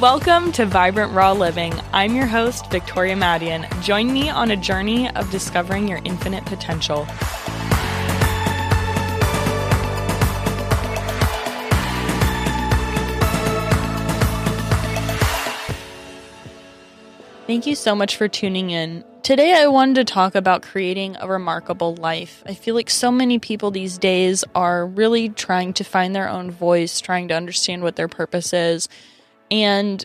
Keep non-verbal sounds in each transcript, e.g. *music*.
Welcome to Vibrant Raw Living. I'm your host, Victoria Madian. Join me on a journey of discovering your infinite potential. Thank you so much for tuning in. Today, I wanted to talk about creating a remarkable life. I feel like so many people these days are really trying to find their own voice, trying to understand what their purpose is and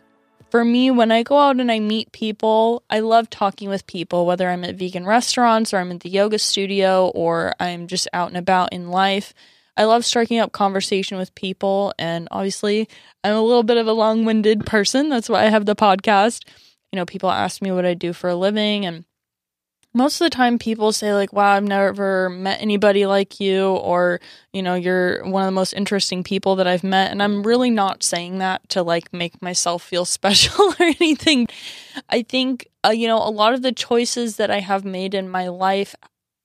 for me, when I go out and I meet people, I love talking with people, whether I'm at vegan restaurants or I'm at the yoga studio or I'm just out and about in life. I love striking up conversation with people. And obviously, I'm a little bit of a long winded person. That's why I have the podcast. You know, people ask me what I do for a living, and most of the time people say like wow i've never met anybody like you or you know you're one of the most interesting people that i've met. And i'm really not saying that to like make myself feel *laughs* special or anything. I think uh, you know a lot of the choices that i have made in my life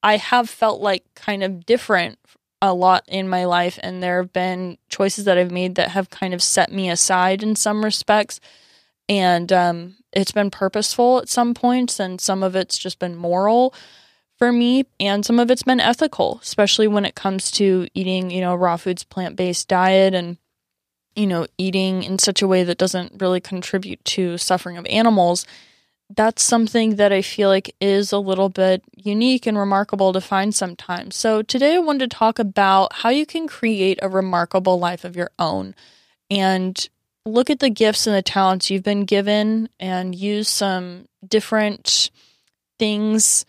i have felt like kind of different a lot in my life and there have been choices that i've made that have kind of set me aside in some respects. And um it's been purposeful at some points and some of it's just been moral for me and some of it's been ethical especially when it comes to eating you know raw foods plant-based diet and you know eating in such a way that doesn't really contribute to suffering of animals that's something that I feel like is a little bit unique and remarkable to find sometimes. So, today I wanted to talk about how you can create a remarkable life of your own. And look at the gifts and the talents you've been given and use some different things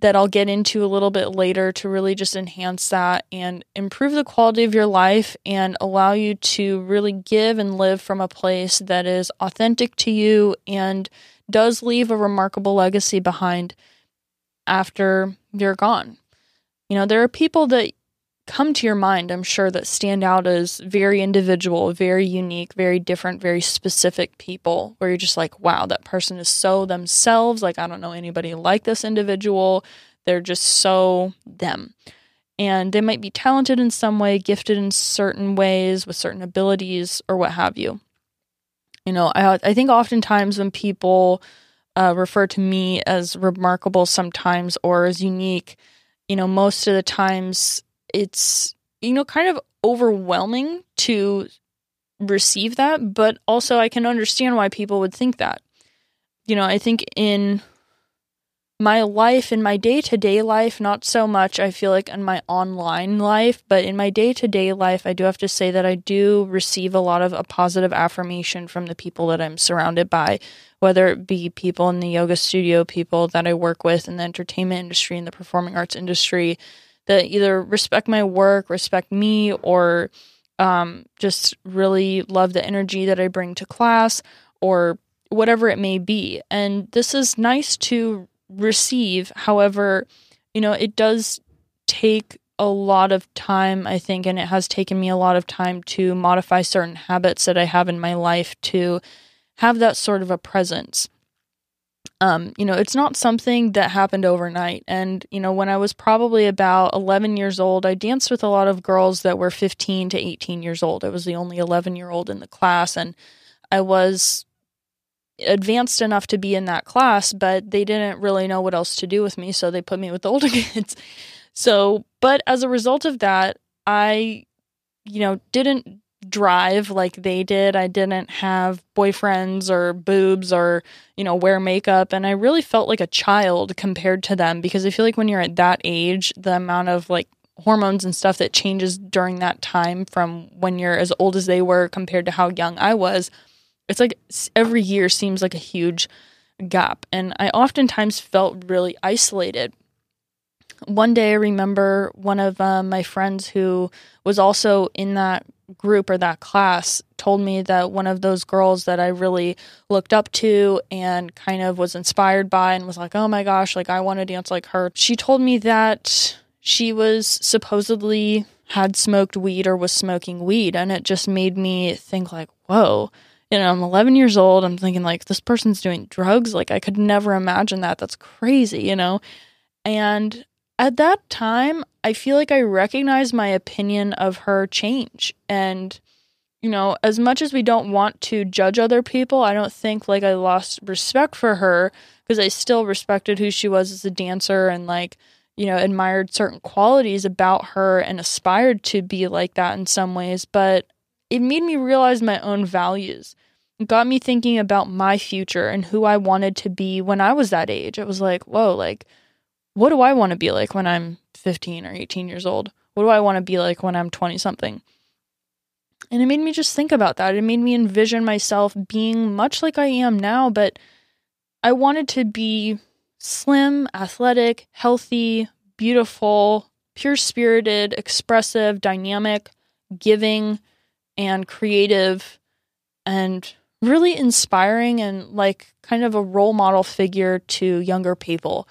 that I'll get into a little bit later to really just enhance that and improve the quality of your life and allow you to really give and live from a place that is authentic to you and does leave a remarkable legacy behind after you're gone. You know, there are people that come to your mind, I'm sure, that stand out as very individual, very unique, very different, very specific people where you're just like, wow, that person is so themselves. Like, I don't know anybody like this individual. They're just so them. And they might be talented in some way, gifted in certain ways, with certain abilities, or what have you. You know, I, I think oftentimes when people uh, refer to me as remarkable sometimes or as unique, you know, most of the times it's you know kind of overwhelming to receive that, but also I can understand why people would think that. You know, I think in my life, in my day to day life, not so much, I feel like in my online life, but in my day to day life, I do have to say that I do receive a lot of a positive affirmation from the people that I'm surrounded by, whether it be people in the yoga studio, people that I work with in the entertainment industry, in the performing arts industry, that either respect my work, respect me, or um, just really love the energy that I bring to class, or whatever it may be. And this is nice to receive. However, you know, it does take a lot of time, I think, and it has taken me a lot of time to modify certain habits that I have in my life to have that sort of a presence. Um, you know, it's not something that happened overnight. And, you know, when I was probably about 11 years old, I danced with a lot of girls that were 15 to 18 years old. I was the only 11 year old in the class, and I was advanced enough to be in that class, but they didn't really know what else to do with me, so they put me with the *laughs* older kids. So, but as a result of that, I, you know, didn't drive like they did. I didn't have boyfriends or boobs or, you know, wear makeup. And I really felt like a child compared to them because I feel like when you're at that age, the amount of like hormones and stuff that changes during that time from when you're as old as they were compared to how young I was, it's like every year seems like a huge gap. And I oftentimes felt really isolated. one day I remember one of uh, my friends who was also in that group or that class told me that one of those girls that I really looked up to and kind of was inspired by and was like, oh my gosh, like I want to dance like her. She told me that she was supposedly had smoked weed or was smoking weed. And it just made me think, like, whoa. You know, I'm 11 years old. I'm thinking, like, this person's doing drugs. Like, I could never imagine that. That's crazy, you know? And at that time, I feel like I recognized my opinion of her change. And, you know, as much as we don't want to judge other people, I don't think like I lost respect for her because I still respected who she was as a dancer and like, you know, admired certain qualities about her and aspired to be like that in some ways. But it made me realize my own values. It got me thinking about my future and who I wanted to be when I was that age. It was like, whoa, like, what do I want to be like when I'm 15 or 18 years old? What do I want to be like when I'm 20 something? And it made me just think about that. It made me envision myself being much like I am now, but I wanted to be slim, athletic, healthy, beautiful, pure spirited, expressive, dynamic, giving, and creative, and really inspiring and like kind of a role model figure to younger people.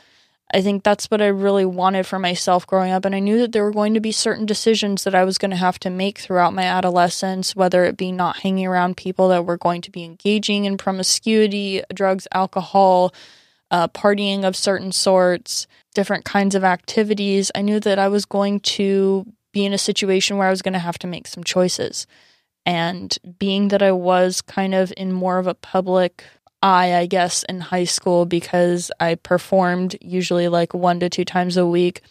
I think that's what I really wanted for myself growing up. And I knew that there were going to be certain decisions that I was going to have to make throughout my adolescence, whether it be not hanging around people that were going to be engaging in promiscuity, drugs, alcohol, uh, partying of certain sorts, different kinds of activities. I knew that I was going to be in a situation where I was going to have to make some choices. And being that I was kind of in more of a public eye, I guess, in high school because I performed usually like one to two times a week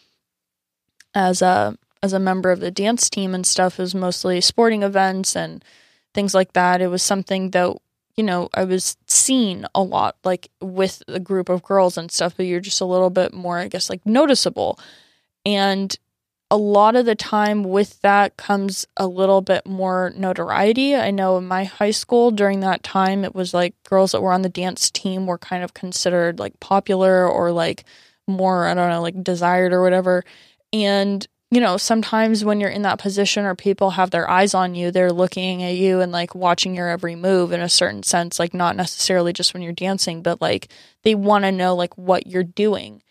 as a as a member of the dance team and stuff. Was mostly sporting events and things like that. It was something that you know I was seen a lot, like with a group of girls and stuff. But you're just a little bit more, I guess, like noticeable. And a lot of the time with that comes a little bit more notoriety. I know in my high school during that time, it was like girls that were on the dance team were kind of considered like popular or like more, I don't know, like desired or whatever. And, you know, sometimes when you're in that position or people have their eyes on you, they're looking at you and like watching your every move in a certain sense, like not necessarily just when you're dancing, but like they want to know like what you're doing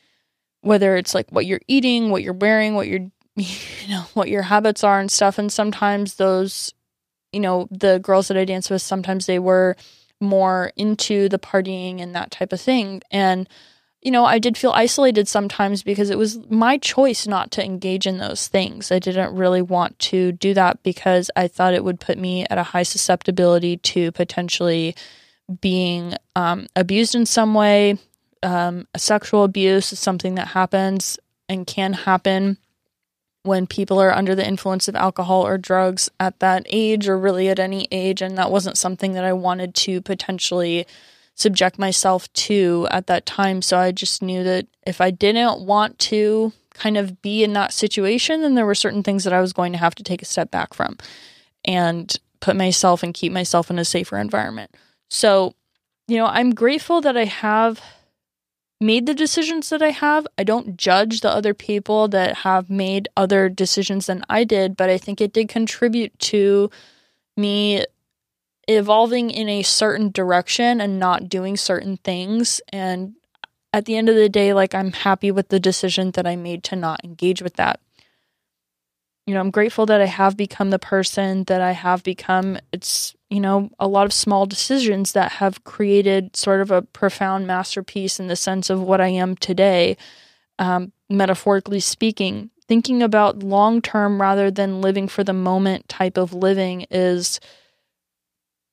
whether it's like what you're eating, what you're wearing, what you're you know what your habits are and stuff. And sometimes those you know the girls that i dance with sometimes they were more into the partying and that type of thing. And you know i did feel isolated sometimes because it was my choice not to engage in those things. I didn't really want to do that because i thought it would put me at a high susceptibility to potentially being um, abused in some way um, sexual abuse is something that happens and can happen when people are under the influence of alcohol or drugs at that age or really at any age. And that wasn't something that I wanted to potentially subject myself to at that time. So I just knew that if I didn't want to kind of be in that situation, then there were certain things that I was going to have to take a step back from and put myself and keep myself in a safer environment. So, you know, I'm grateful that I have made the decisions that I have. I don't judge the other people that have made other decisions than I did, but I think it did contribute to me evolving in a certain direction and not doing certain things. And at the end of the day, like I'm happy with the decision that I made to not engage with that you know, I'm grateful that I have become the person that I have become. It's, you know, a lot of small decisions that have created sort of a profound masterpiece in the sense of what I am today, um, metaphorically speaking. Thinking about long term rather than living for the moment type of living is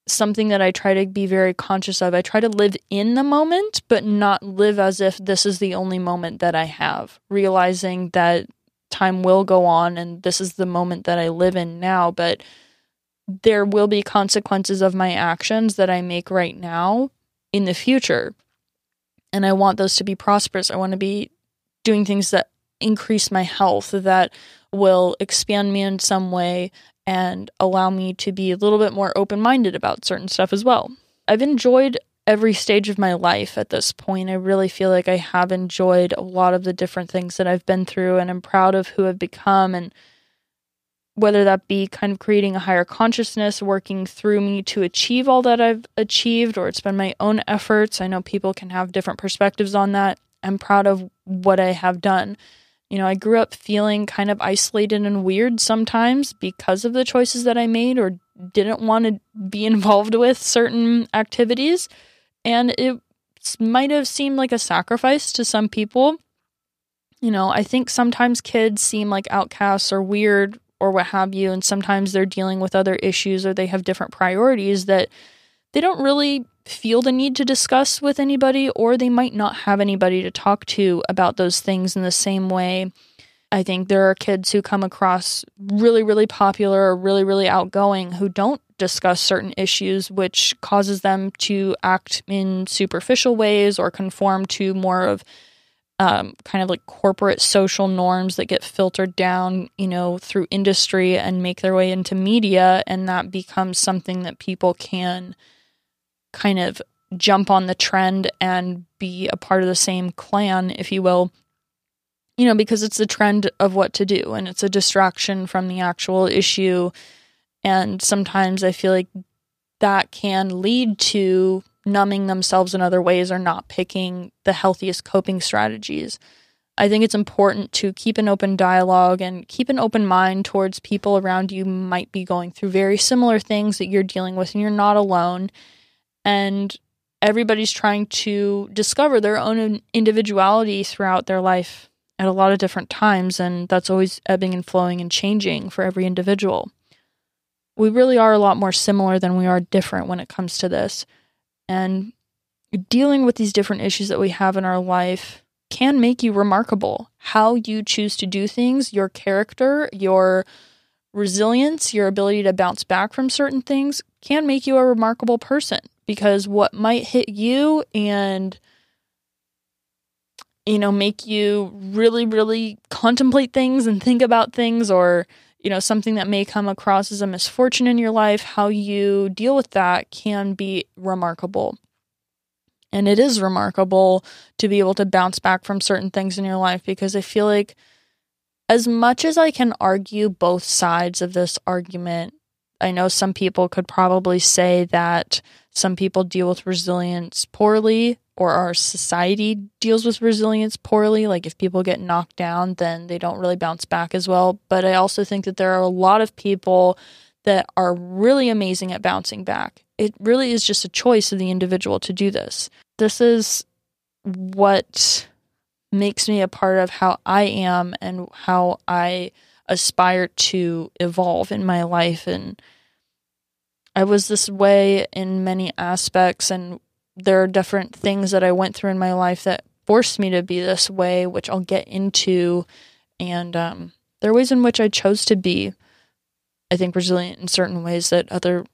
something that I try to be very conscious of. I try to live in the moment, but not live as if this is the only moment that I have, realizing that time will go on and this is the moment that I live in now, but there will be consequences of my actions that I make right now in the future. And I want those to be prosperous. I want to be doing things that increase my health, that will expand me in some way and allow me to be a little bit more open minded about certain stuff as well. I've enjoyed every stage of my life at this point. I really feel like I have enjoyed a lot of the different things that I've been through and I'm proud of who I've become and whether that be kind of creating a higher consciousness working through me to achieve all that I've achieved or it's been my own efforts. I know people can have different perspectives on that. I'm proud of what I have done. You know, I grew up feeling kind of isolated and weird sometimes because of the choices that I made or didn't want to be *laughs* involved with certain activities. And it might have seemed like a sacrifice to some people. You know, I think sometimes kids seem like outcasts or weird or what have you, and sometimes they're dealing with other issues or they have different priorities that they don't really feel the need to discuss with anybody, or they might not have anybody to talk to about those things in the same way. I think there are kids who come across really, really popular or really, really outgoing who don't discuss certain issues, which causes them to act in superficial ways or conform to more of um, kind of like corporate social norms that get filtered down, you know, through industry and make their way into media. And that becomes something that people can kind of jump on the trend and be a part of the same clan, if you will. You know, because it's the trend of what to do and it's a distraction from the actual issue and sometimes I feel like that can lead to numbing themselves in other ways or not picking the healthiest coping strategies. I think it's important to keep an open dialogue and keep an open mind towards people around you might be going through very similar things that you're dealing with and you're not alone. And everybody's trying to discover their own individuality throughout their life at a lot of different times and that's always ebbing and flowing and changing for every individual we really are a lot more similar than we are different when it comes to this. And dealing with these different issues that we have in our life can make you remarkable. How you choose to do things, your character, your resilience, your ability to bounce back from certain things can make you a remarkable person because what might hit you and you know make you really really contemplate things and think about things or you know, something that may come across as a misfortune in your life, how you deal with that can be remarkable. And it is remarkable to be able to bounce back from certain things in your life because I feel like, as much as I can argue both sides of this argument, I know some people could probably say that some people deal with resilience poorly or our society deals with resilience poorly. Like if people get knocked down, then they don't really bounce back as well. But I also think that there are a lot of people that are really amazing at bouncing back. It really is just a choice of the individual to do this. This is what makes me a part of how I am and how I aspire to evolve in my life and I was this way in many aspects and there are different things that I went through in my life that forced me to be this way, which I'll get into. And um, there are ways in which I chose to be, I think, resilient in certain ways that other,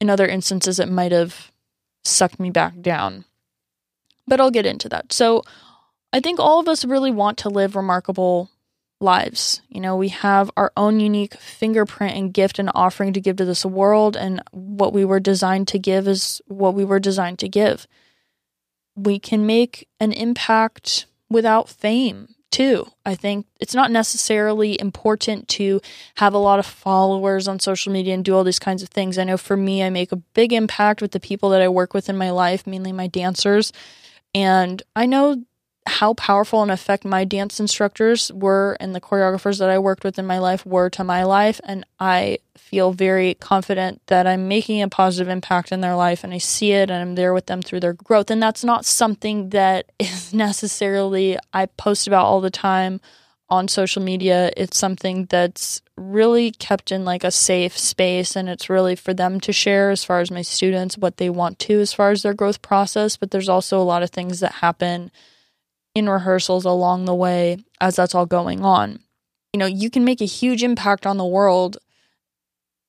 in other instances, it might have sucked me back down. But I'll get into that. So I think all of us really want to live remarkable lives. You know, we have our own unique fingerprint and gift and offering to give to this world, and what we were designed to give is what we were designed to give. We can make an impact without fame, too. I think it's not necessarily important to have a lot of followers on social media and do all these kinds of things. I know for me, I make a big impact with the people that I work with in my life, mainly my dancers. And I know how powerful an effect my dance instructors were and the choreographers that I worked with in my life were to my life. And I feel very confident that I'm making a positive impact in their life and I see it and I'm there with them through their growth. And that's not something that *laughs* is necessarily I post about all the time on social media. It's something that's really kept in like a safe space and it's really for them to share as far as my students what they want to as far as their growth process. But there's also a lot of things that happen in rehearsals along the way as that's all going on. You know, you can make a huge impact on the world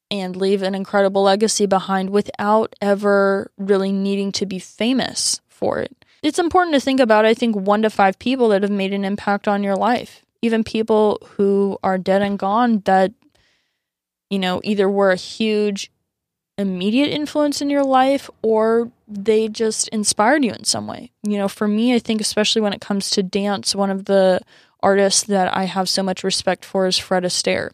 and leave an incredible legacy behind without ever really needing to be famous for it. It's important to think about, I think, one to five people that have made an impact on your life. Even people who are dead and gone that, you know, either were a huge immediate influence in your life or they just inspired you in some way. You know, for me, I think, especially when it comes to dance, one of the artists that I have so much respect for is Fred Astaire.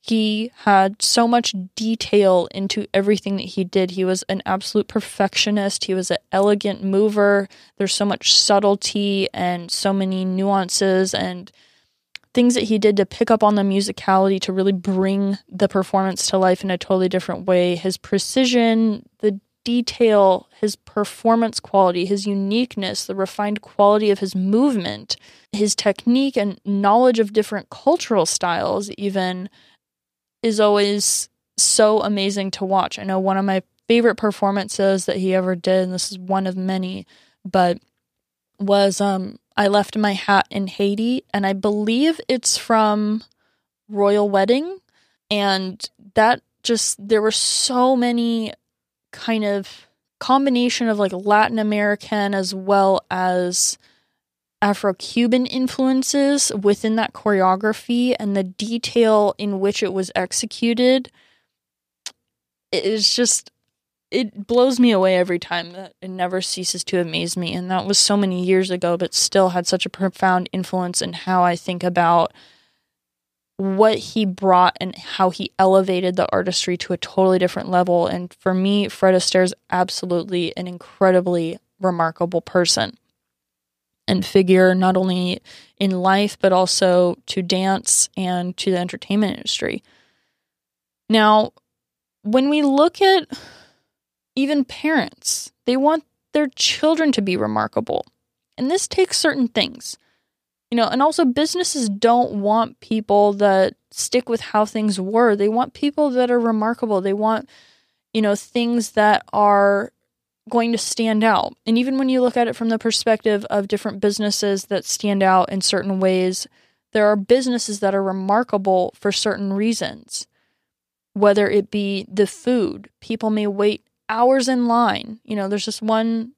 He had so much detail into everything that he did. He was an absolute perfectionist. He was an elegant mover. There's so much subtlety and so many nuances and things that he did to pick up on the musicality to really bring the performance to life in a totally different way. His precision, the detail, his performance quality, his uniqueness, the refined quality of his movement, his technique and knowledge of different cultural styles, even is always so amazing to watch. I know one of my favorite performances that he ever did, and this is one of many, but was um I left my hat in Haiti, and I believe it's from Royal Wedding. And that just, there were so many kind of combination of like Latin American as well as Afro Cuban influences within that choreography and the detail in which it was executed. It's just it blows me away every time that it never ceases to amaze me and that was so many years ago but still had such a profound influence in how i think about what he brought and how he elevated the artistry to a totally different level and for me fred astaire is absolutely an incredibly remarkable person and figure not only in life but also to dance and to the entertainment industry now when we look at even parents, they want their children to be remarkable. And this takes certain things. You know, and also businesses don't want people that stick with how things were. They want people that are remarkable. They want, you know, things that are going to stand out. And even when you look at it from the perspective of different businesses that stand out in certain ways, there are businesses that are remarkable for certain reasons. Whether it be the food, people may wait hours in line. You know, there's just one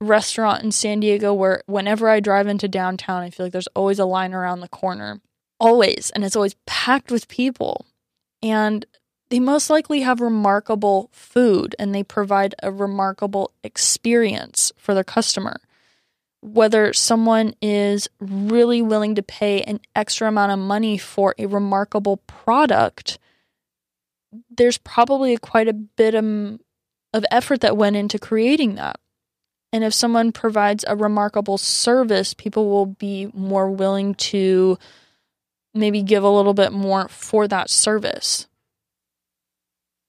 restaurant in San Diego where whenever I drive into downtown, I feel like there's always a line around the corner. Always. And it's always packed with people. And they most likely have remarkable food and they provide a remarkable experience for their customer. Whether someone is really willing to pay an extra amount of money for a remarkable product, there's probably quite a bit of of effort that went into creating that. And if someone provides a remarkable service, people will be more willing to maybe give a little bit more for that service.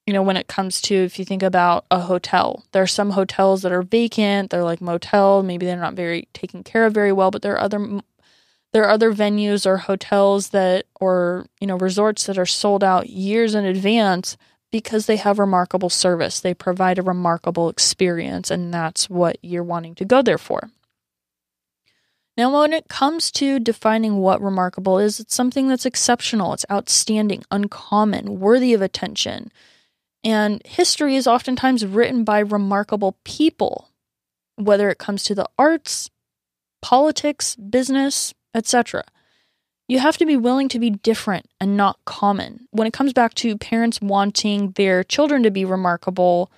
You know, when it comes to if you think about a hotel, there are some hotels that are vacant, they're like motel, maybe they're not very taken care of very well, but there are other there are other venues or hotels that or you know resorts that are sold out years in advance because they have remarkable service. They provide a remarkable experience, and that's what you're wanting to go there for. Now, when it comes to defining what remarkable is, it's something that's exceptional, it's outstanding, uncommon, worthy of attention. And history is oftentimes written by remarkable people, whether it comes to the arts, politics, business, etc you have to be willing to be different and not common. When it comes back to parents wanting their children to be remarkable,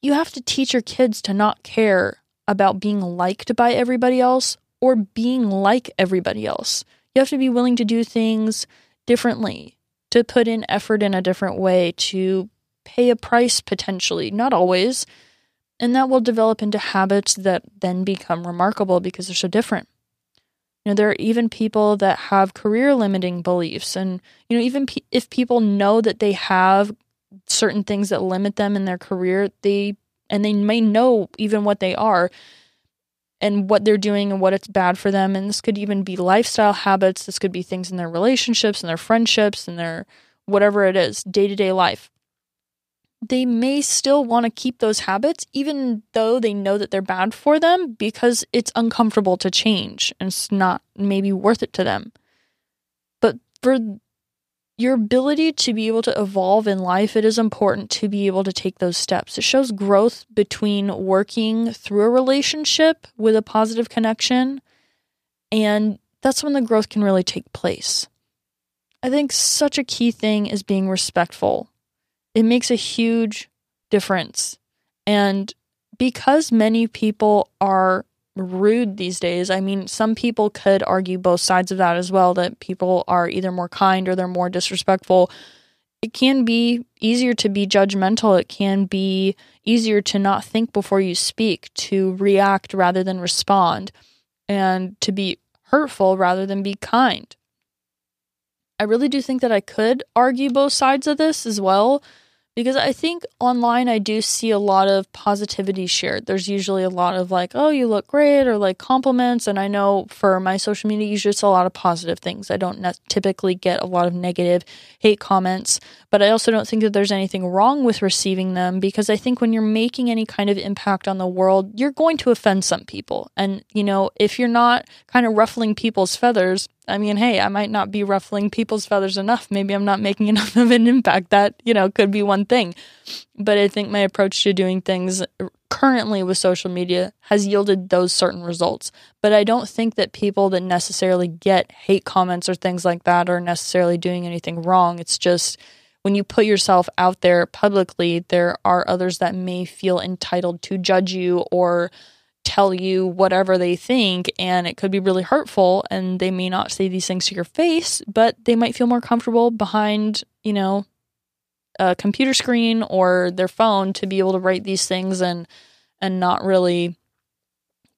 you have to teach your kids to not care about being liked by everybody else or being like everybody else. You have to be willing to do things differently, to put in effort in a different way, to pay a price potentially, not always. And that will develop into habits that then become remarkable because they're so different. You know, there are even people that have career limiting beliefs. And, you know, even pe- if people know that they have certain things that limit them in their career, they, and they may know even what they are and what they're doing and what it's bad for them. And this could even be lifestyle habits. This could be things in their relationships and their friendships and their whatever it is, day to day life they may still want to keep those habits even though they know that they're bad for them because it's uncomfortable to change and it's not maybe worth it to them. But for your ability to be able to evolve in life, it is important to be able to take those steps. It shows growth between working through a relationship with a positive connection, and that's when the growth can really take place. I think such a key thing is being respectful it makes a huge difference. And because many people are rude these days, I mean, some people could argue both sides of that as well that people are either more kind or they're more disrespectful. It can be easier to be judgmental. It can be easier to not think before you speak, to react rather than respond, and to be hurtful rather than be kind. I really do think that I could argue both sides of this as well because I think online I do see a lot of positivity shared. There's usually a lot of like, oh, you look great, or like compliments. And I know for my social media, usually it's a lot of positive things. I don't ne- typically get a lot of negative hate comments, but I also don't think that there's anything wrong with receiving them because I think when you're making any kind of impact on the world, you're going to offend some people. And, you know, if you're not kind of ruffling people's feathers, I mean, hey, I might not be ruffling people's feathers enough. Maybe I'm not making *laughs* enough of an impact. That, you know, could be one thing. But I think my approach to doing things currently with social media has yielded those certain results. But I don't think that people that necessarily get hate comments or things like that are necessarily doing anything wrong. It's just when you put yourself out there publicly, there are others that may feel entitled to judge you or tell you whatever they think and it could be really hurtful and they may not say these things to your face but they might feel more comfortable behind you know a computer screen or their phone to be able to write these things and and not really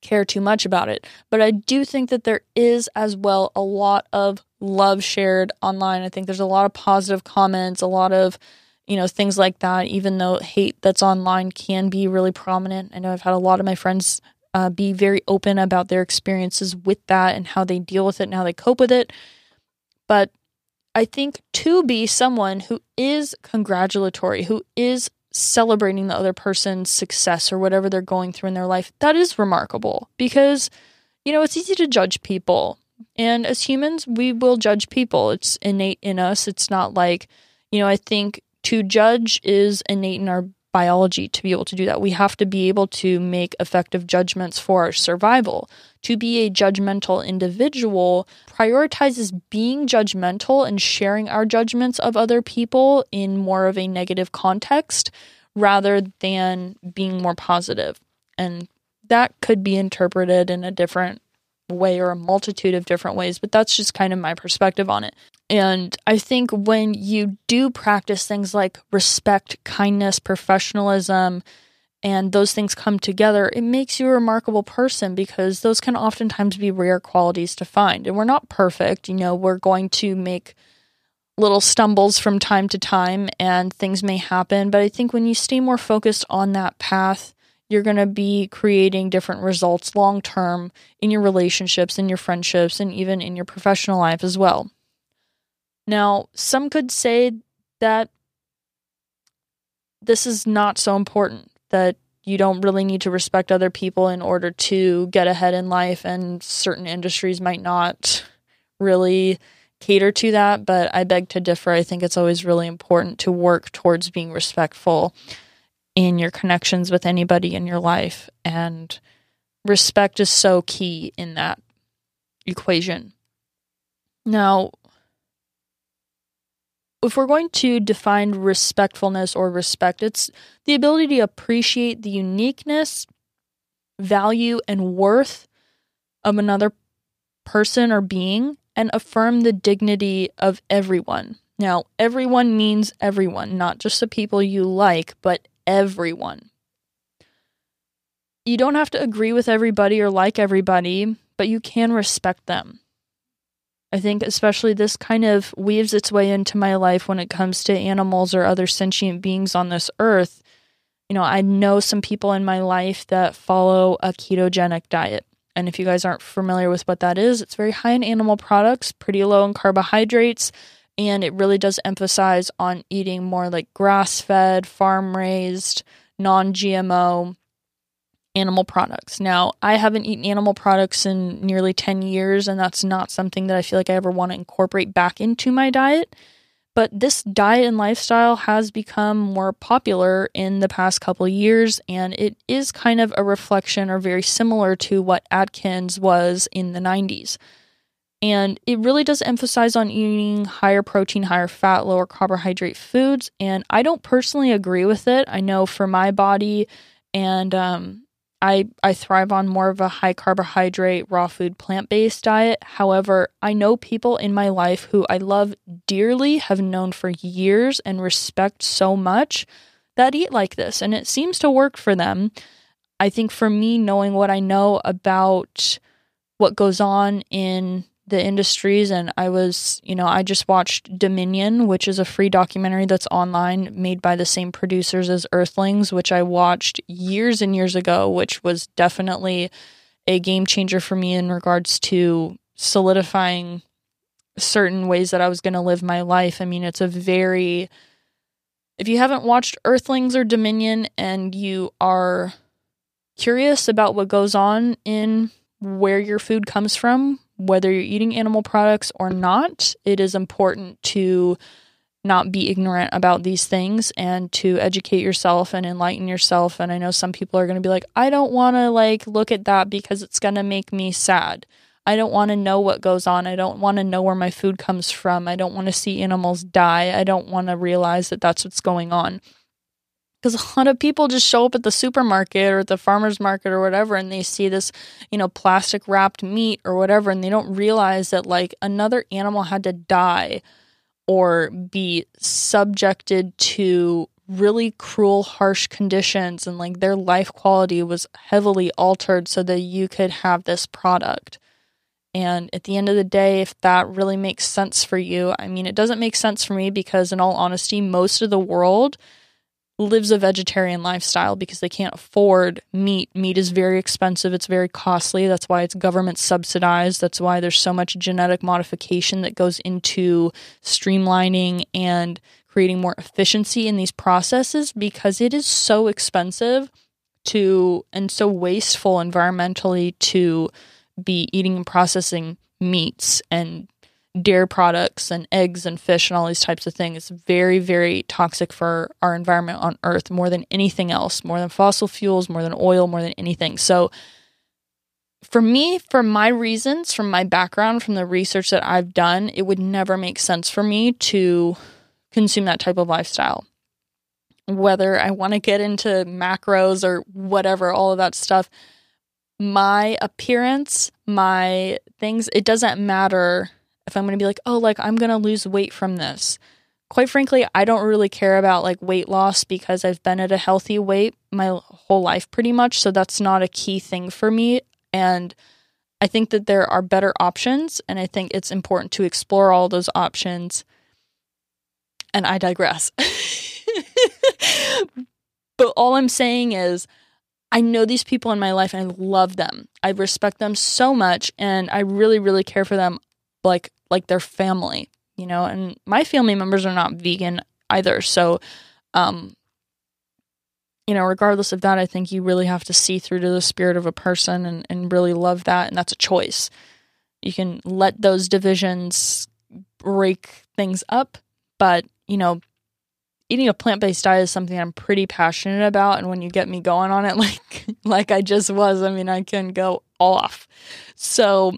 care too much about it. But i do think that there is as well a lot of love shared online. I think there's a lot of positive comments a lot of you know things like that even though hate that's online can be really prominent. I know i've had a lot of my friends uh, be very open about their experiences with that and how they deal with it and how they cope with it. But I think to be someone who is congratulatory, who is celebrating the other person's success or whatever they're going through in their life, that is remarkable because, you know, it's easy to judge people. And as humans, we will judge people. It's innate in us. It's not like, you know, I think to judge is innate in our biology to be able to do that. We have to be able to make effective judgments for our survival. To be a judgmental individual prioritizes being judgmental and sharing our judgments of other people in more of a negative context rather than being more positive. And that could be interpreted in a different way or a multitude of different ways, but that's just kind of my perspective on it. And I think when you do practice things like respect, kindness, professionalism, and those things come together, it makes you a remarkable person because those can oftentimes be rare qualities to find. And we're not perfect, you know, we're going to make little stumbles from time to time and things may happen. But I think when you stay more focused on that path, you're going to be creating different results long term in your relationships, in your friendships, and even in your professional life as well. Now, some could say that this is not so important, that you don't really need to respect other people in order to get ahead in life, and certain industries might not really cater to that. But I beg to differ. I think it's always really important to work towards being respectful in your connections with anybody in your life. And respect is so key in that equation. Now, if we're going to define respectfulness or respect, it's the ability to appreciate the uniqueness, value, and worth of another person or being and affirm the dignity of everyone. Now, everyone means everyone, not just the people you like, but everyone. You don't have to agree with everybody or like everybody, but you can respect them. I think especially this kind of weaves its way into my life when it comes to animals or other sentient beings on this earth. You know, I know some people in my life that follow a ketogenic diet. And if you guys aren't familiar with what that is, it's very high in animal products, pretty low in carbohydrates, and it really does emphasize on eating more like grass fed, farm raised, non GMO animal products. Now, I haven't eaten animal products in nearly 10 years, and that's not something that I feel like I ever want to incorporate back into my diet. But this diet and lifestyle has become more popular in the past couple years, and it is kind of a reflection or very similar to what Atkins was in the 90s. And it really does emphasize on eating higher protein, higher fat, lower carbohydrate foods. And I don't personally agree with it. I know for my body, and um, I I thrive on more of a high carbohydrate, raw food, plant based diet. However, I know people in my life who I love dearly, have known for years, and respect so much that eat like this, and it seems to work for them. I think for me, knowing what I know about what goes on in the industries and I was, you know, I just watched Dominion, which is a free documentary that's online made by the same producers as Earthlings, which I watched years and years ago, which was definitely a game changer for me in regards to solidifying certain ways that I was going to live my life. I mean, it's a very if you haven't watched Earthlings or Dominion and you are curious about what goes on in where your food comes from, whether you're eating animal products or not, it is important to not be ignorant about these things and to educate yourself and enlighten yourself. And i know some people are going to be like i don't want to like look at that because it's going to make me sad. I don't want to know what goes on. I don't want to know where my food comes from. I don't want to see animals die. I don't want to realize that that's what's going on because a lot of people just show up at the supermarket or at the farmer's market or whatever and they see this you know plastic wrapped meat or whatever and they don't realize that like another animal had to die or be subjected to really cruel harsh conditions and like their life quality was heavily altered so that you could have this product. And at the end of the day, if that really makes sense for you, I mean, it doesn't make sense for me because, in all honesty, most of the world lives a vegetarian lifestyle because they can't afford meat. Meat is very expensive, it's very costly. That's why it's government subsidized. That's why there's so much genetic modification that goes into streamlining and creating more efficiency in these processes because it is so expensive to and so wasteful environmentally to be eating and processing meats and dairy products and eggs and fish and all these types of things. Very, very toxic for our environment on Earth more than anything else, more than fossil fuels, more than oil, more than anything. So, for me, for my reasons, from my background, from the research that I've done, it would never make sense for me to consume that type of lifestyle. Whether I want to get into macros or whatever, all of that stuff, my appearance, my things, it doesn't matter if I'm going to be like, oh, like I'm going to lose weight from this. Quite frankly, I don't really care about like weight loss because I've been at a healthy weight my whole life pretty much. So that's not a key thing for me. And I think that there are better options. And I think it's important to explore all those options. And I digress. *laughs* but all I'm saying is, I know these people in my life and I love them. I respect them so much and I really, really care for them like like their family, you know, and my family members are not vegan either. So um you know, regardless of that, I think you really have to see through to the spirit of a person and, and really love that. And that's a choice. You can let those divisions break things up, but, you know, eating a plant-based diet is something I'm pretty passionate about and when you get me going on it *laughs* like like I just was, I mean, I can go off. So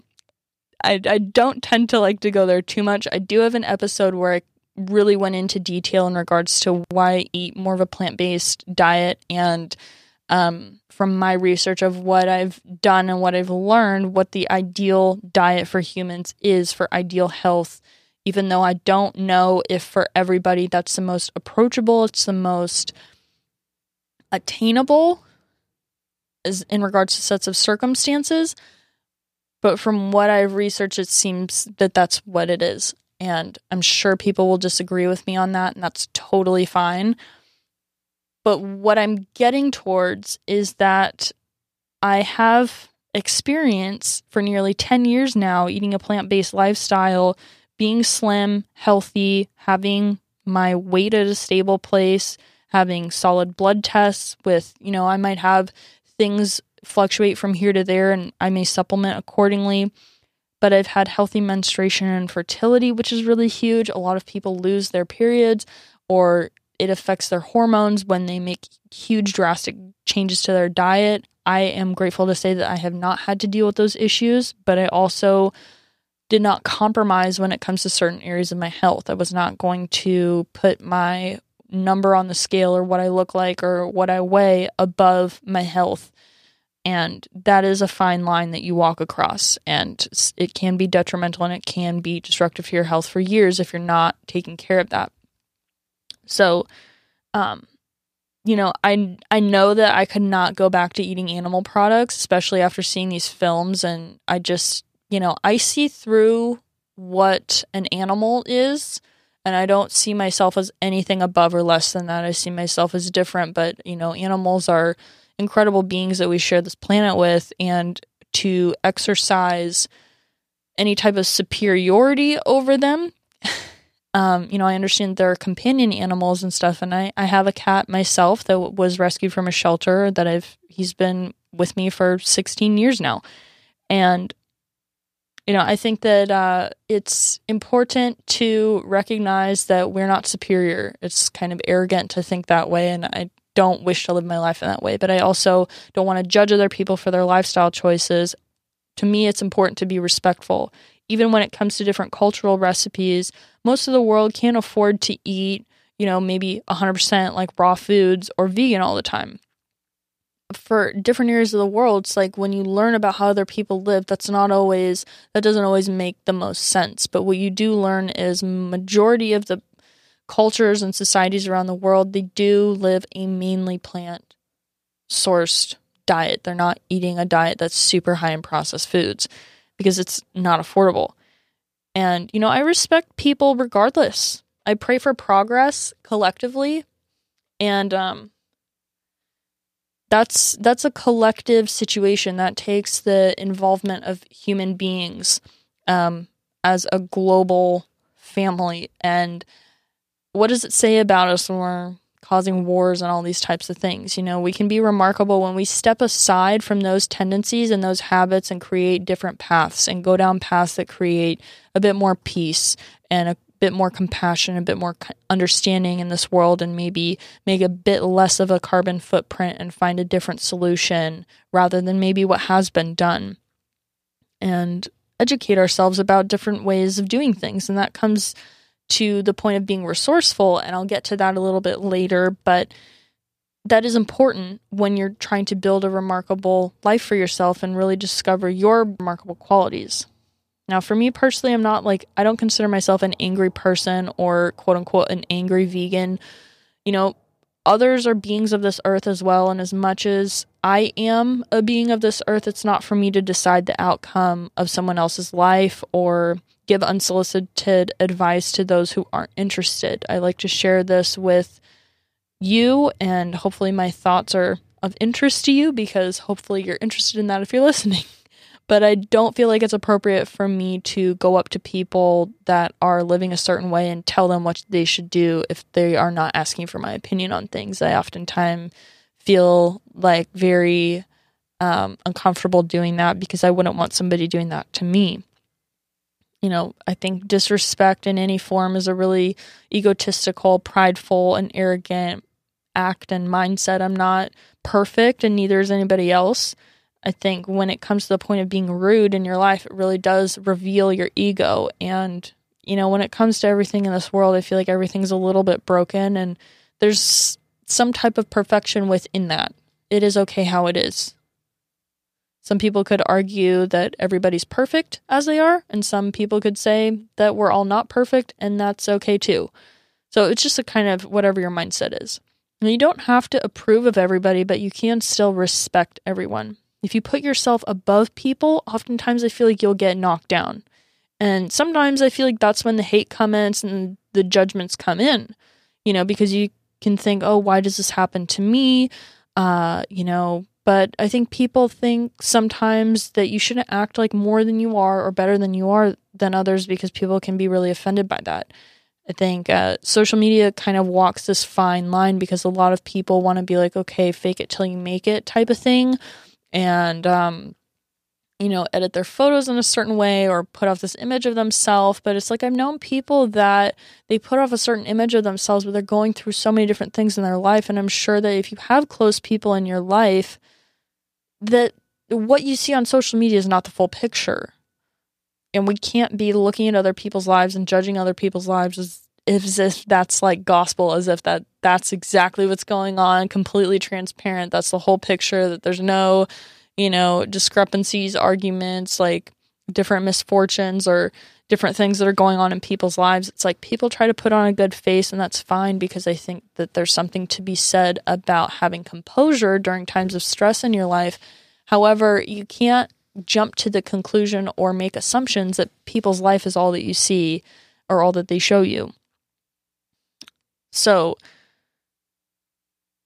I, I don't tend to like to go there too much. I do have an episode where I really went into detail in regards to why I eat more of a plant based diet and um, from my research of what I've done and what I've learned, what the ideal diet for humans is for ideal health. Even though I don't know if for everybody that's the most approachable, it's the most attainable as in regards to sets of circumstances. But from what I've researched, it seems that that's what it is. And I'm sure people will disagree with me on that, and that's totally fine. But what I'm getting towards is that I have experience for nearly 10 years now eating a plant based lifestyle, being slim, healthy, having my weight at a stable place, having solid blood tests with, you know, I might have things fluctuate from here to there and I may supplement accordingly. But I've had healthy menstruation and fertility, which is really huge. A lot of people lose their periods or it affects their hormones when they make huge drastic changes to their diet. I am grateful to say that I have not had to deal with those issues, but I also did not compromise when it comes to certain areas of my health. I was not going to put my number on the scale or what I look like or what I weigh above my health. And that is a fine line that you walk across. And it can be detrimental and it can be destructive to your health for years if you're not taking care of that. So, um, you know, I I know that I could not go back to eating animal products, especially after seeing these films and I just, you know, I see through what an animal is and I don't see myself as anything above or less than that. I see myself as different, but you know, animals are incredible beings that we share this planet with and to exercise any type of superiority over them *laughs* um, you know, I understand they're companion animals and stuff, and I, I have a cat myself that was rescued from a shelter that I've he's been with me for 16 years now, and you know, I think that uh, it's important to recognize that we're not superior. It's kind of arrogant to think that way, and I don't wish to live my life in that way. But I also don't want to judge other people for their lifestyle choices. To me, it's important to be respectful even when it comes to different cultural recipes, most of the world can't afford to eat, you know, maybe 100% like raw foods or vegan all the time. For different areas of the world, it's like when you learn about how other people live, that's not always, that doesn't always make the most sense. But what you do learn is majority of the cultures and societies around the world, they do live a mainly plant sourced diet. They're not eating a diet that's super high in processed foods because it's not affordable. And, you know, I respect people regardless. I pray for progress collectively. And um, that's that's a collective situation that takes the involvement of human beings um, as a global family. And what does it say about us when we're causing wars and all these types of things. You know, we can be remarkable when we step aside from those tendencies and those habits and create different paths and go down paths that create a bit more peace and a bit more compassion, a bit more understanding in this world, and maybe make a bit less of a carbon footprint and find a different solution rather than maybe what has been done. And educate ourselves about different ways of doing things. And that comes to the point of being resourceful, and I'll get to that a little bit later, but that is important when you're trying to build a remarkable life for yourself and really discover your remarkable qualities. Now, for me personally, I'm not like, I don't consider myself an angry person or quote unquote an angry vegan. You know, others are beings of this earth as well. And as much as I am a being of this earth, it's not for me to decide the outcome of someone else's life or give unsolicited advice to those who aren't interested. I like to share this with you, and hopefully, my thoughts are of interest to you because hopefully, you're interested in that if you're listening. *laughs* But I don't feel like it's appropriate for me to go up to people that are living a certain way and tell them what they should do if they are not asking for my opinion on things. I oftentimes feel like very um, uncomfortable doing that because I wouldn't want somebody doing that to me you know, I think disrespect in any form is a really egotistical, prideful, and arrogant act and mindset. I'm not perfect, and neither is anybody else. I think when it comes to the point of being rude in your life, it really does reveal your ego. And, you know, when it comes to everything in this world, I feel like everything's a little bit broken, and there's some type of perfection within that. It is okay how it is. Some people could argue that everybody's perfect as they are, and some people could say that we're all not perfect, and that's okay too. So it's just a kind of whatever your mindset is. You don't have to approve of everybody, but you can still respect everyone. If you put yourself above people, oftentimes I feel like you'll get knocked down. And sometimes I feel like that's when the hate comments and the judgments come in, you know, because you can think, oh, why does this happen to me? Uh, you know, but I think people think sometimes that you shouldn't act like more than you are or better than you are than others because people can be really offended by that. I think uh, social media kind of walks this fine line because a lot of people want to be like, okay, fake it till you make it type of thing. And, um, you know, edit their photos in a certain way or put off this image of themselves. But it's like I've known people that they put off a certain image of themselves, but they're going through so many different things in their life. And I'm sure that if you have close people in your life, that what you see on social media is not the full picture. And we can't be looking at other people's lives and judging other people's lives as as if that's like gospel, as if that that's exactly what's going on, completely transparent. That's the whole picture, that there's no, you know, discrepancies, arguments, like different misfortunes or different things that are going on in people's lives. It's like people try to put on a good face, and that's fine because I think that there's something to be said about having composure during times of stress in your life. However, you can't jump to the conclusion or make assumptions that people's life is all that you see or all that they show you. So,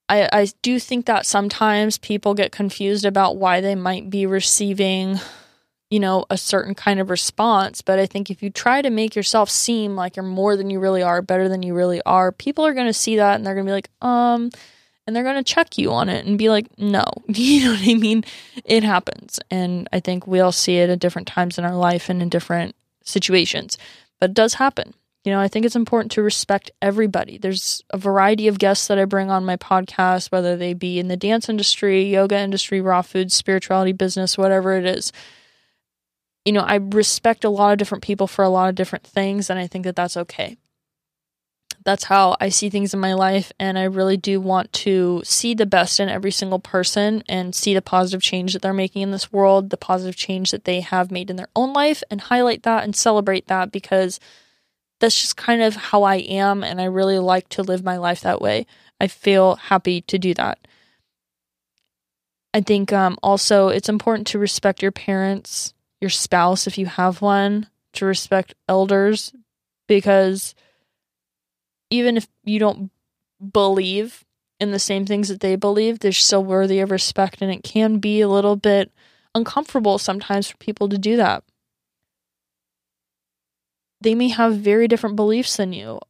I, I do think that sometimes people get confused about why they might be receiving you know, a certain kind of response. But I think if you try to make yourself seem like you're more than you really are, better than you really are, people are going to see that and they're going to be like, um, and they're going to check you on it and be like, no, *laughs* you know what I mean? It happens. And I think we all see it at different times in our life and in different situations, but it does happen. You know, I think it's important to respect everybody. There's a variety of guests that I bring on my podcast, whether they be in the dance industry, yoga industry, raw food, spirituality business, whatever it is you know, I respect a lot of different people for a lot of different things, and I think that that's okay. That's how I see things in my life, and I really do want to see the best in every single person and see the positive change that they're making in this world, the positive change that they have made in their own life, and highlight that and celebrate that because that's just kind of how I am, and I really like to live my life that way. I feel happy to do that. I think um, also it's important to respect your parents your spouse if you have one, to respect elders because even if you don't believe in the same things that they believe, they're still worthy of respect and it can be a little bit uncomfortable sometimes for people to do that. They may have very different beliefs than you.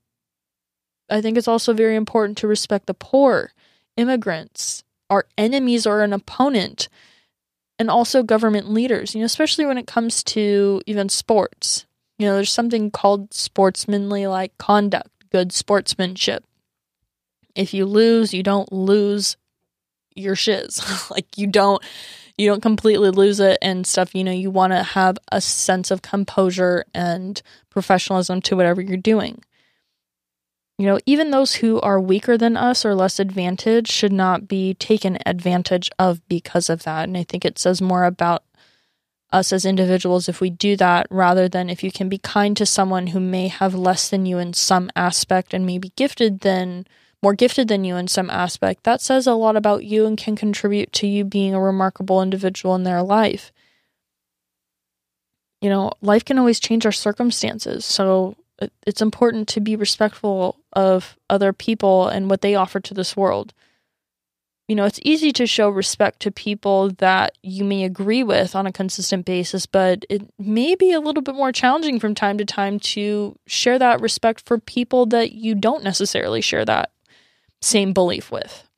I think it's also very important to respect the poor, immigrants, our enemies or an opponent and also government leaders, you know, especially when it comes to even sports. You know, there's something called sportsmanly like conduct, good sportsmanship. If you lose, you don't lose your shiz. *laughs* like you don't you don't completely lose it and stuff, you know, you want to have a sense of composure and professionalism to whatever you're doing. You know, even those who are weaker than us or less advantaged should not be taken advantage of because of that. And I think it says more about us as individuals if we do that rather than if you can be kind to someone who may have less than you in some aspect and may be gifted than more gifted than you in some aspect. That says a lot about you and can contribute to you being a remarkable individual in their life. You know, life can always change our circumstances. So it's important to be respectful of other people and what they offer to this world. You know, it's easy to show respect to people that you may agree with on a consistent basis, but it may be a little bit more challenging from time to time to share that respect for people that you don't necessarily share that same belief with.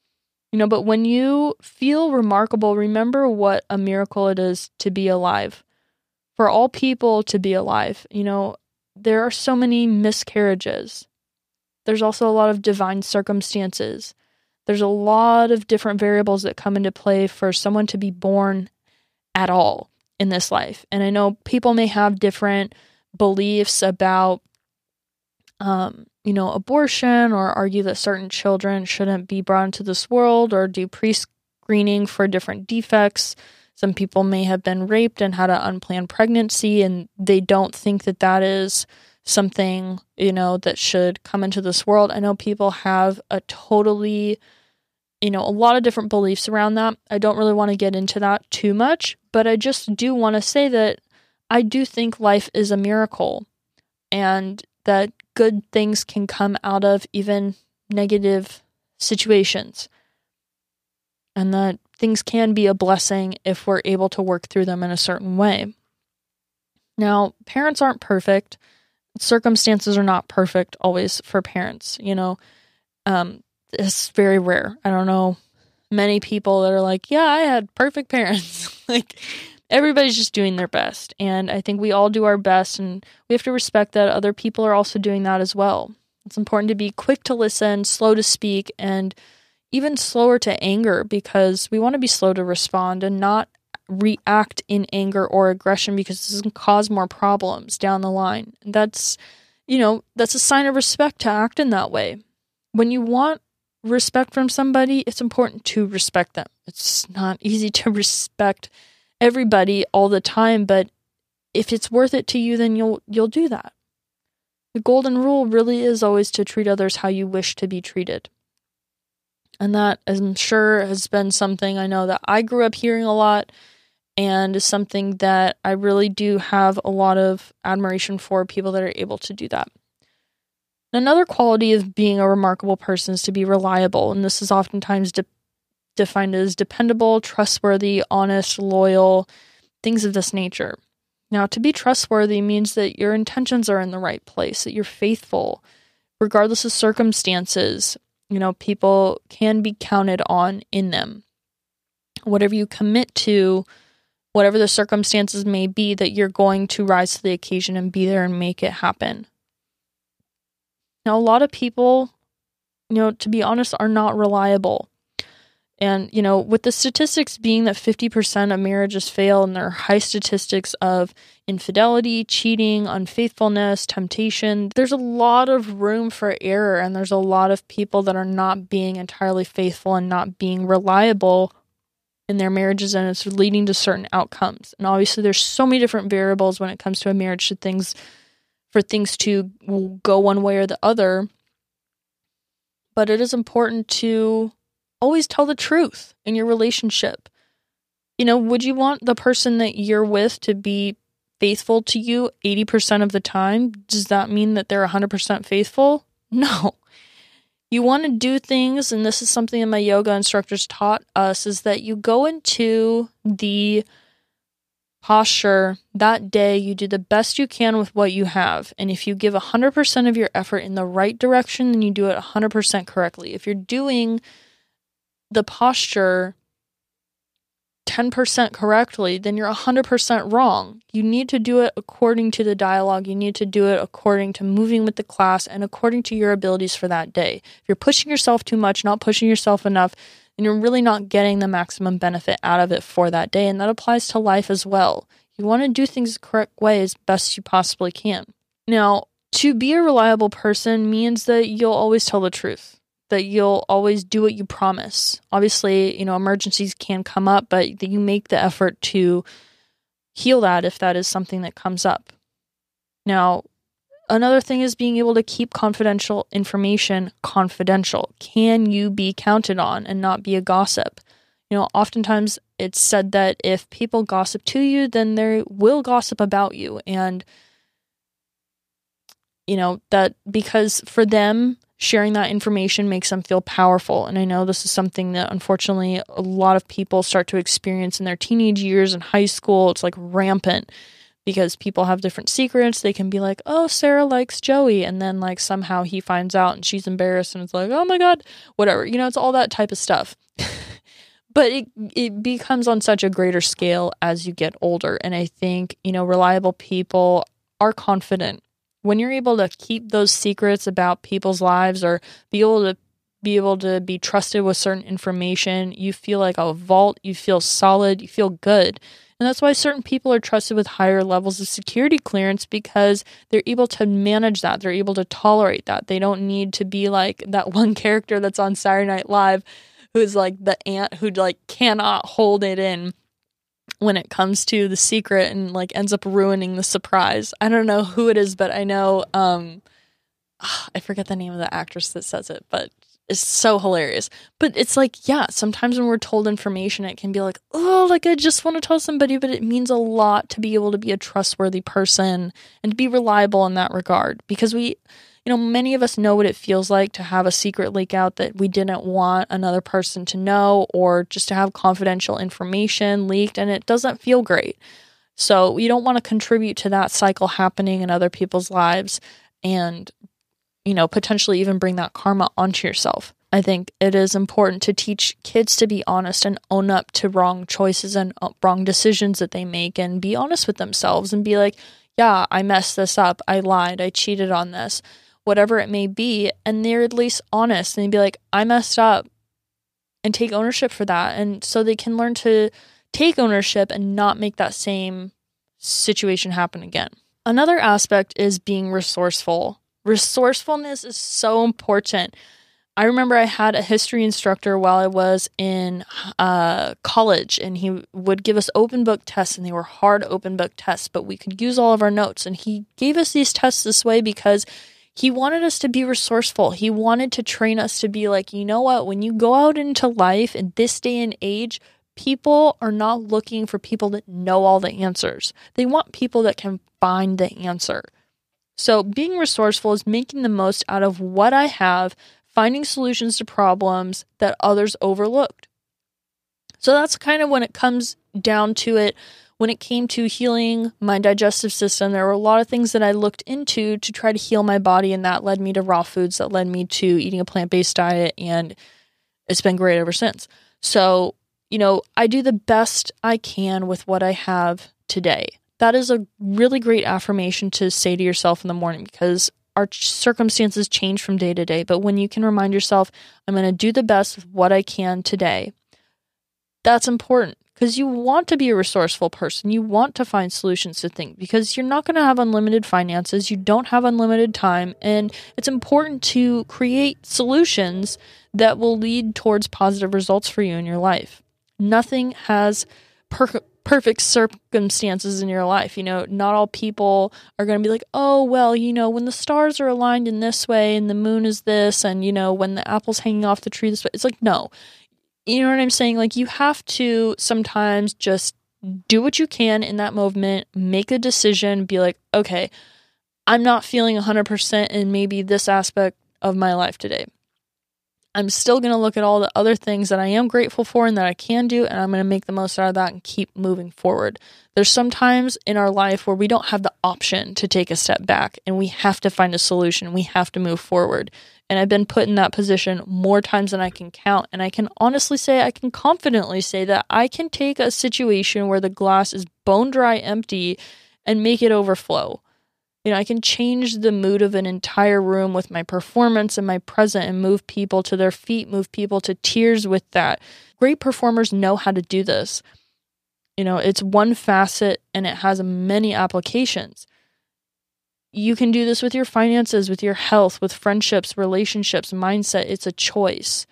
You know, but when you feel remarkable, remember what a miracle it is to be alive. For all people to be alive, you know, there are so many miscarriages. There's also a lot of divine circumstances. There's a lot of different variables that come into play for someone to be born at all in this life. And I know people may have different beliefs about, um, you know, abortion or argue that certain children shouldn't be brought into this world or do pre screening for different defects. Some people may have been raped and had an unplanned pregnancy, and they don't think that that is something, you know, that should come into this world. I know people have a totally, you know, a lot of different beliefs around that. I don't really want to get into that too much, but I just do want to say that I do think life is a miracle and that good things can come out of even negative situations. And that things can be a blessing if we're able to work through them in a certain way. Now, parents aren't perfect. Circumstances are not perfect always for parents. You know, um, it's very rare. I don't know many people that are like, yeah, I had perfect parents. *laughs* like, everybody's just doing their best. And I think we all do our best, and we have to respect that other people are also doing that as well. It's important to be quick to listen, slow to speak, and even slower to anger because we want to be slow to respond and not react in anger or aggression because this can cause more problems down the line. That's you know, that's a sign of respect to act in that way. When you want respect from somebody, it's important to respect them. It's not easy to *laughs* respect everybody all the time, but if it's worth it to you, then you'll you'll do that. The golden rule really is always to treat others how you wish to be treated. And that I'm sure has been something I know that I grew up hearing a lot and is something that I really do have a lot of admiration for people that are able to do that. Another quality of being a remarkable person is to be reliable, and this is oftentimes de- defined as dependable, trustworthy, honest, loyal, things of this nature. Now, to be trustworthy means that your intentions are in the right place, that you're faithful, regardless of circumstances. You know, people can be counted on in them. Whatever you commit to, whatever the circumstances may be, that you're going to rise to the occasion and be there and make it happen. Now, a lot of people, you know, to be honest, are not reliable. And, you know, with the statistics being that 50% of marriages fail and there are high statistics of infidelity, cheating, unfaithfulness, temptation, there's a lot of room for error and there's a lot of people that are not being entirely faithful and not being reliable in their marriages and it's leading to certain outcomes. And obviously there's so many different variables when it comes to a marriage to things for things to go one way or the other. But it is important to always tell the truth in your relationship. You know, would you want the person that you're with to be faithful to you 80% of the time? Does that mean that they're 100% faithful? *laughs* No. You want to do things, and this is something that my yoga instructors taught us, is that you go into the posture that day you do the best you can with what you have and if you give 100% of your effort in the right direction then you do it 100% correctly if you're doing the posture 10% correctly then you're 100% wrong you need to do it according to the dialogue you need to do it according to moving with the class and according to your abilities for that day if you're pushing yourself too much not pushing yourself enough and you're really not getting the maximum benefit out of it for that day. And that applies to life as well. You want to do things the correct way as best you possibly can. Now, to be a reliable person means that you'll always tell the truth, that you'll always do what you promise. Obviously, you know, emergencies can come up, but that you make the effort to heal that if that is something that comes up. Now, Another thing is being able to keep confidential information confidential. Can you be counted on and not be a gossip? You know, oftentimes it's said that if people gossip to you, then they will gossip about you. And, you know, that because for them, sharing that information makes them feel powerful. And I know this is something that unfortunately a lot of people start to experience in their teenage years and high school. It's like rampant because people have different secrets. They can be like, "Oh, Sarah likes Joey," and then like somehow he finds out and she's embarrassed and it's like, "Oh my god," whatever. You know, it's all that type of stuff. *laughs* but it it becomes on such a greater scale as you get older, and I think you know reliable people are confident when you're able to keep those secrets about people's lives or be able to be able to be trusted with certain information. You feel like a vault, you feel solid, you feel good. And that's why certain people are trusted with higher levels of security clearance because they're able to manage that. They're able to tolerate that. They don't need to be like that one *laughs* character that's on Saturday Night Live who's like the aunt who like cannot hold it in when it comes to the secret and like ends up ruining the surprise. I don't know who it is, but I know um I forget the name of the actress that says it, but it's so hilarious. But it's like, yeah, sometimes when we're told information, it can be like, oh, like I just want to tell somebody, but it means a lot to be able to be a trustworthy person and to be reliable in that regard because we, you know, many of us know what it feels like to have a secret leak out that we didn't want another person to know or just to have confidential information leaked and it doesn't feel great. So you don't want to contribute to that cycle happening in other people's lives and you know, potentially even bring that karma onto yourself. I think it is important to teach kids to be honest and own up to wrong choices and uh, wrong decisions that they make and be honest with themselves and be like, yeah, I messed this up. I lied. I cheated on this, whatever it may be. And they're at least honest and be like, I messed up and take ownership for that. And so they can learn to take ownership and not make that same situation happen again. Another aspect is being resourceful. Resourcefulness is so important. I remember I had a history instructor while I was in uh, college, and he would give us open book tests, and they were hard open book tests, but we could use all of our notes. And he gave us these tests this way because he wanted us to be resourceful. He wanted to train us to be like, you know what, when you go out into life in this day and age, people are not looking for people that know all the answers. They want people that can find the answer. So, being resourceful is making the most out of what I have finding solutions to problems that others overlooked. So that's kind of when it comes down to it. When it came to healing my digestive system, there were a lot of things that I looked into to try to heal my body, and that led me to raw foods, that led me to eating a plant based diet, and it's been great ever since. So, you know, I do the best I can with what I have today. That is a really great affirmation to say to yourself in the morning because our circumstances change from day to day, but when you can remind yourself, I'm going to do the best with what I can today, that's important because you want to be a resourceful person. You want to find solutions to things because you're not going to have unlimited finances. You don't have unlimited time. And it's important to create solutions that will lead towards positive results for you in your life. Nothing has per- perfect circumstances in your life. You know, not all people are going to be like, oh, well, you know, when the stars are aligned in this way and the moon is this, and, you know, when the apple's hanging off the tree this way. It's like, no. You know what I'm saying? Like, you have to sometimes just do what you can in that moment, make a decision, be like, okay, I'm not feeling 100% in maybe this aspect of my life today. I'm still going to look at all the other things that I am grateful for and that I can do, and I'm going to make the most out of that and keep moving forward. There's some times in our life where we don't have the option to take a step back and we have to find a solution. We have to move forward. And I've been put in that position more times than I can count. And I can honestly say, I can confidently say that I can take a situation where the glass is bone dry empty and make it overflow. You know, I can change the mood of an entire room with my performance and my present and move people to their feet, move people to tears with that. Great performers know how to do this. You know, it's one facet and it has many applications. You can do this with your finances, with your health, with friendships, relationships, mindset. It's a choice.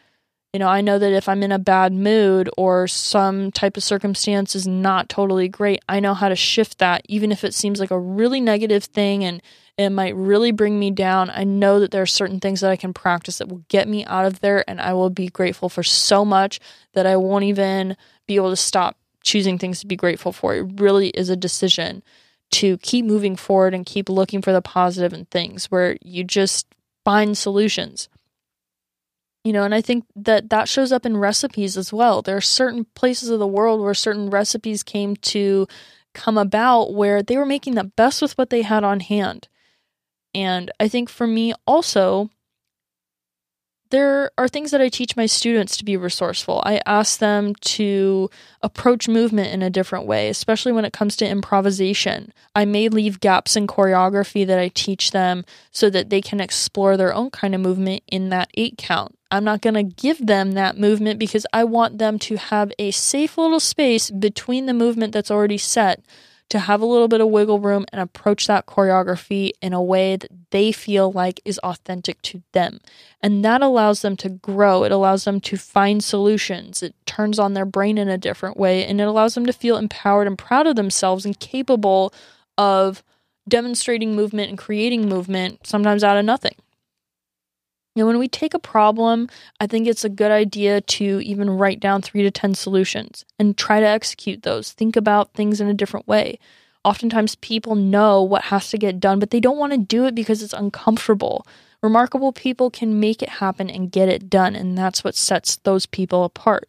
You know, I know that if I'm in a bad mood or some type of circumstance is not totally great, I know how to shift that, even if it seems like a really negative thing and it might really bring me down. I know that there are certain things that I can practice that will get me out of there, and I will be grateful for so much that I won't even be able to stop choosing things to be grateful for. It really is a decision to keep moving forward and keep looking for the positive in things where you just find solutions. You know and i think that that shows up in recipes as well. There are certain places of the world where certain recipes came to come about where they were making the best with what they had on hand. And i think for me also there are things that I teach my students to be resourceful. I ask them to approach movement in a different way, especially when it comes to improvisation. I may leave gaps in choreography that I teach them so that they can explore their own kind of movement in that eight count. I'm not going to give them that movement because I want them to have a safe little space between the movement that's already set to have a little bit of wiggle room and approach that choreography in a way that they feel like is authentic to them. And that allows them to grow. It allows them to find solutions. It turns on their brain in a different way and it allows them to feel empowered and proud of themselves and capable of demonstrating movement and creating movement sometimes out of nothing. Know, when we take a problem, I think it's a good idea to even write down three to 10 solutions and try to execute those. Think about things in a different way. Oftentimes, people know what has to get done, but they don't want to do it because it's uncomfortable. Remarkable people can make it happen and get it done, and that's what sets those people apart.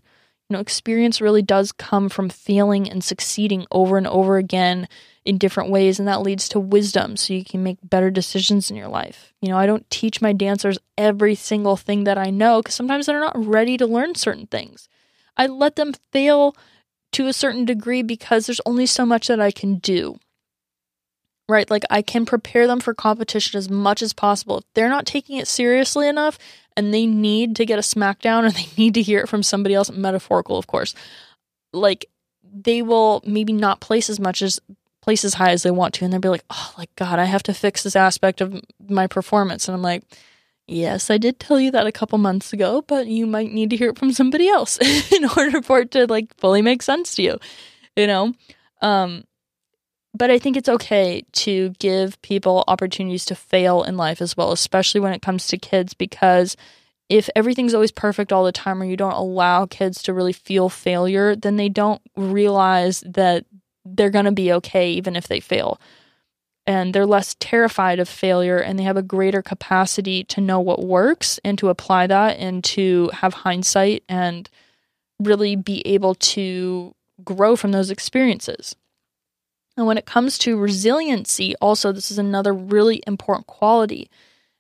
You know, experience really does come from failing and succeeding over and over again in different ways and that leads to wisdom so you can make better decisions in your life. You know, I don't teach my dancers every single thing that I know cuz sometimes they're not ready to learn certain things. I let them fail to a certain degree because there's only so much that I can do. Right? Like I can prepare them for competition as much as possible. If they're not taking it seriously enough and they need to get a smackdown *laughs* or they need to hear it from somebody else, metaphorical, of course, like they will maybe not place as much as place as high as they want to and they'll be like oh like god i have to fix this aspect of my performance. And i'm like yes i did tell you that a couple months ago but you might need to hear it from somebody else *laughs* in order for it to like fully make sense to you you know? Um but i think it's okay to give people opportunities to fail in life as well especially when it comes to kids because if everything's always perfect all the time or you don't allow kids to really feel failure, then they don't realize that they're going to be okay even if they fail. And they're less terrified of failure and they have a greater capacity to know what works and to apply that and to have hindsight and really be able to grow from those experiences. And when it comes to resiliency, also, this is another really important quality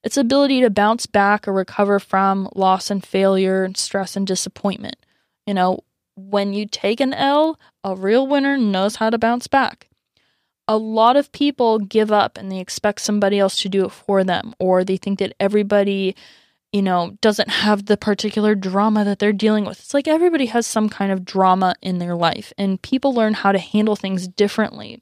its ability to bounce back or recover from loss and failure and stress and disappointment. You know, when you take an L, a real winner knows how to bounce back. A lot of people give up and they expect somebody else to do it for them, or they think that everybody, you know, doesn't have the particular drama that they're dealing with. It's like everybody has some kind of drama in their life, and people learn how to handle things differently.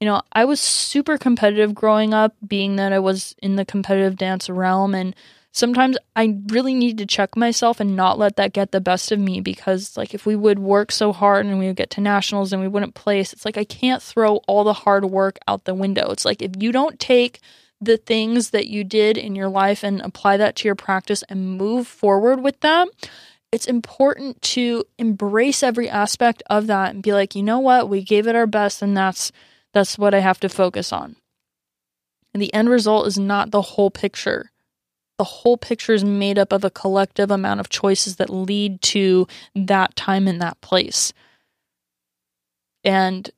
You know, I was super competitive growing up, being that I was in the competitive dance realm. And sometimes I really need to check myself and not let that get the best of me because, like, if we would work so hard and we would get to nationals and we wouldn't place, it's like I can't throw all the hard work out the window. It's like if you don't take the things that you did in your life and apply that to your practice and move forward with them, it's important to embrace every aspect of that and be like, you know what, we gave it our best, and that's that's what I have to focus on. And the end result is not the whole picture. The whole picture is made up of a collective amount of choices that lead to that time in that place. And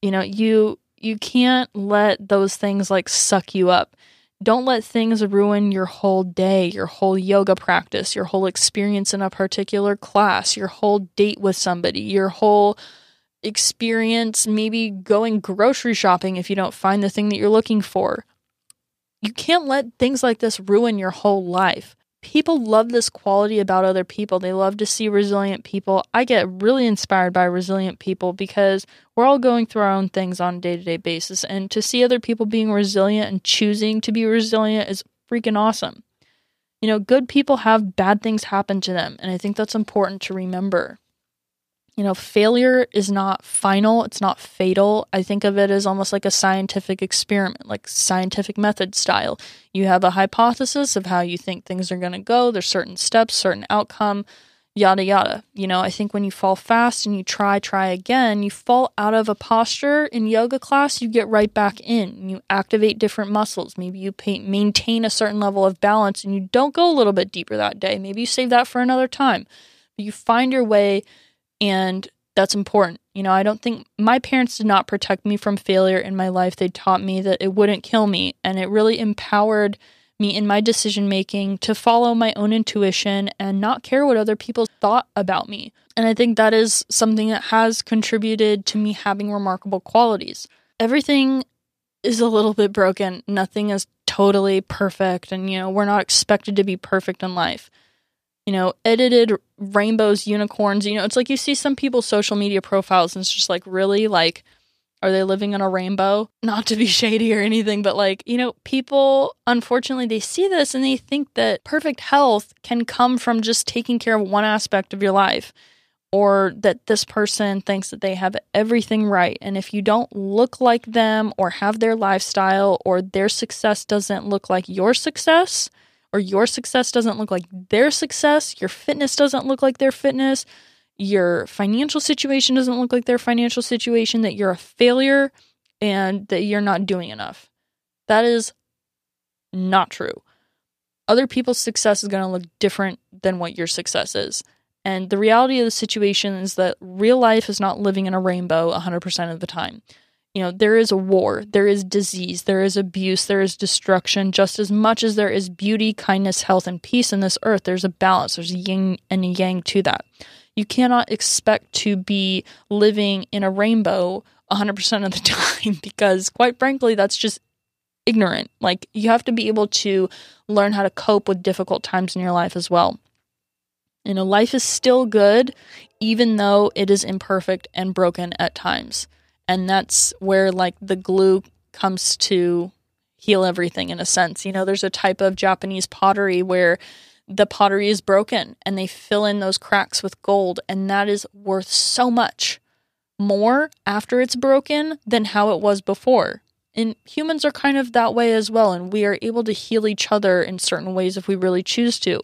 you know, you you can't let those things like suck you up. Don't let things ruin your whole day, your whole yoga practice, your whole experience in a particular class, your whole date with somebody, your whole experience maybe going grocery shopping if you don't find the thing that you're looking for. You can't let things like this ruin your whole life. People love this quality about other people. They love to see resilient people. I get really inspired by resilient people because we're all going through our own things on a day to day basis. And to see other people being resilient and choosing to be resilient is freaking awesome. You know, good people have bad things happen to them. And I think that's important to remember you know, failure is not final, it's not fatal. I think of it as almost like a scientific experiment, like scientific method style. You have a hypothesis of how you think things are going to go, there's certain steps, certain outcome, yada yada. You know, I think when you fall fast and you try, try again, you fall out of a posture in yoga class, you get right back in. You activate different muscles. Maybe you maintain a certain level of balance and you don't go a little bit deeper that day. Maybe you save that for another time. You find your way and that's important. You know, I don't think my parents did not protect me from failure in my life. They taught me that it wouldn't kill me, and it really empowered me in my decision making to follow my own intuition and not care what other people thought about me. And I think that is something that has contributed to me having remarkable qualities. Everything is a little bit broken, nothing is totally perfect, and you know, we're not expected to be perfect in life you know, edited rainbows, unicorns. You know, it's like you see some people's social media profiles and it's just like, really? Like, are they living in a rainbow? Not to be *laughs* shady or anything, but like, you know, people, unfortunately, they see this and they think that perfect health can come from just taking care of one aspect of your life or that this person thinks that they have everything right. And if you don't look like them or have their lifestyle or their success doesn't look like your success, or your success doesn't look like their success, your fitness doesn't look like their fitness, your financial situation doesn't look like their financial situation, that you're a failure and that you're not doing enough. That is not true. Other people's success is going to look different than what your success is. And the reality of the situation is that real life is not living in a rainbow 100% of the time you know, there is a war, there is disease, there is abuse, there is destruction, just as much as there is beauty, kindness, health, and peace in this earth. There's a balance, there's a yin and a yang to that. You cannot expect to be living in a rainbow 100% of the *laughs* time because, quite frankly, that's just ignorant. Like, you have to be able to learn how to cope with difficult times in your life as well. You know, life is still good, even though it is imperfect and broken at times. And that's where like the glue comes to heal everything in a sense. You know, there's a type of Japanese pottery where the pottery is broken and they fill in those cracks with gold, and that is worth so much more after it's broken than how it was before. And humans are kind of that way as well, and we are able to heal each other in certain ways if we really choose to.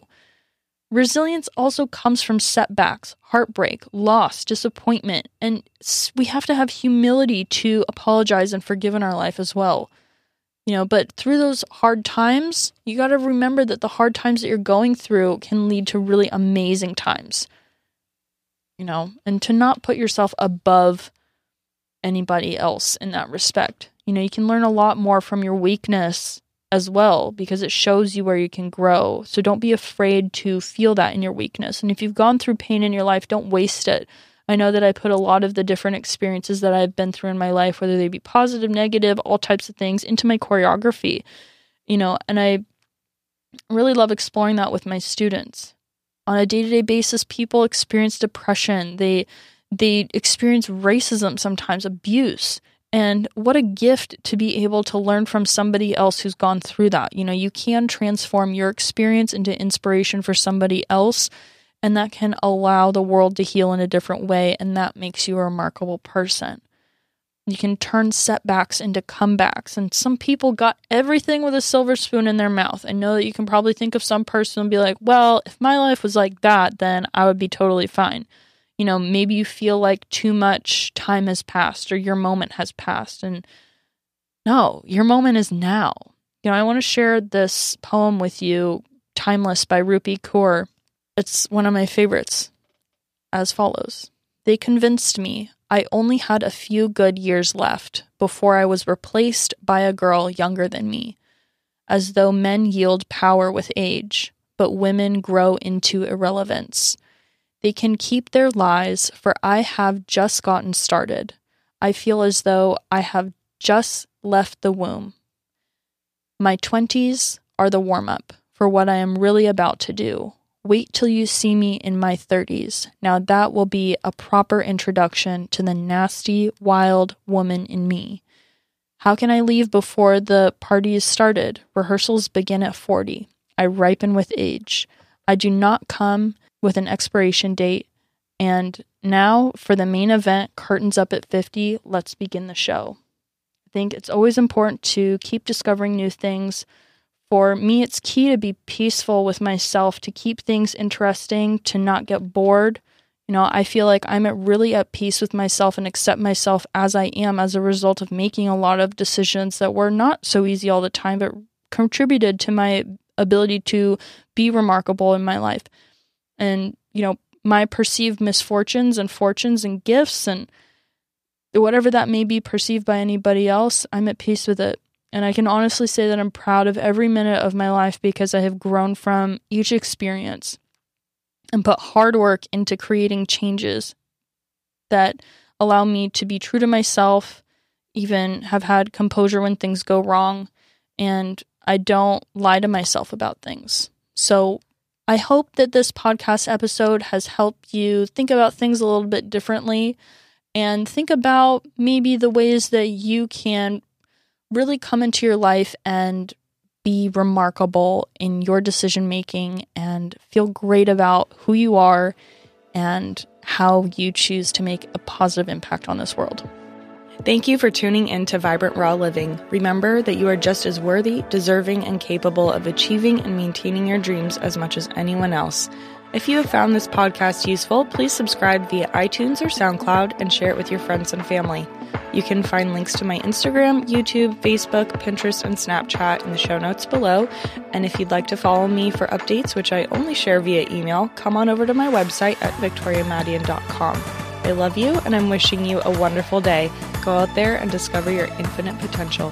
Resilience also comes from setbacks, heartbreak, loss, disappointment, and we have to have humility to apologize and forgive in our life as well. You know, but through those hard times, you got to remember that the hard times that you're going through can lead to really amazing times. You know, and to not put yourself above anybody else in that respect. You know, you can learn a lot more from your weakness as well because it shows you where you can grow. So don't be afraid to feel that in your weakness. And if you've gone through pain in your life, don't waste it. I know that I put a lot of the different experiences that I've been through in my life, whether they be positive, negative, all types of things, into my choreography. You know, and I really love exploring that with my students. On a day-to-day basis, people experience depression. They they experience racism sometimes, abuse. And what a gift to be able to learn from somebody else who's gone through that. You know, you can transform your experience into inspiration for somebody else, and that can allow the world to heal in a different way, and that makes you a remarkable person. You can turn setbacks into comebacks, and some people got everything with a silver spoon in their mouth. I know that you can probably think of some person and be like, well, if my life was like that, then I would be totally fine you know, maybe you feel like too much time has passed or your moment has passed. And no, your moment is now. You know, I want to share this poem with you, Timeless by Rupi Kaur. It's one of my favorites, as follows They convinced me I only had a few good years left before I was replaced by a girl younger than me, as though men yield power with age, but women grow into irrelevance. They can keep their lies, for I have just gotten started. I feel as though I have just left the womb. My 20s are the warm up for what I am really about to do. Wait till you see me in my 30s. Now that will be a proper introduction to the nasty, wild woman in me. How can I leave before the party is started? Rehearsals begin at 40. I ripen with age. I do not come with an expiration date. And now for the main event, curtains up at 50, let's begin the show. I think it's always important to keep discovering new things. For me, it's key to be peaceful with myself, to keep things interesting, to not get bored. You know, I feel like I'm at really at peace with myself and accept myself as I am as a result of making a lot of decisions that were not so easy all the time, but contributed to my ability to be remarkable in my life and you know my perceived misfortunes and fortunes and gifts and whatever that may be perceived by anybody else i'm at peace with it. And i can honestly say that i'm proud of every minute of my life because i have grown from each experience and put hard work into creating changes that allow me to be true to myself even have had composure when things go wrong and i don't lie to myself about things. So I hope that this podcast episode has helped you think about things a little bit differently and think about maybe the ways that you can really come into your life and be remarkable in your decision making and feel great about who you are and how you choose to make a positive impact on this world. Thank you for tuning in to Vibrant Raw Living. Remember that you are just as worthy, deserving, and capable of achieving and maintaining your dreams as much as anyone else. If you have found this podcast useful, please subscribe via iTunes or SoundCloud and share it with your friends and family. You can find links to my Instagram, YouTube, Facebook, Pinterest, and Snapchat in the show notes below. And if you'd like to follow me for updates, which I only share via email, come on over to my website at victoriamadian.com. I love you and I'm wishing you a wonderful day. Go out there and discover your infinite potential.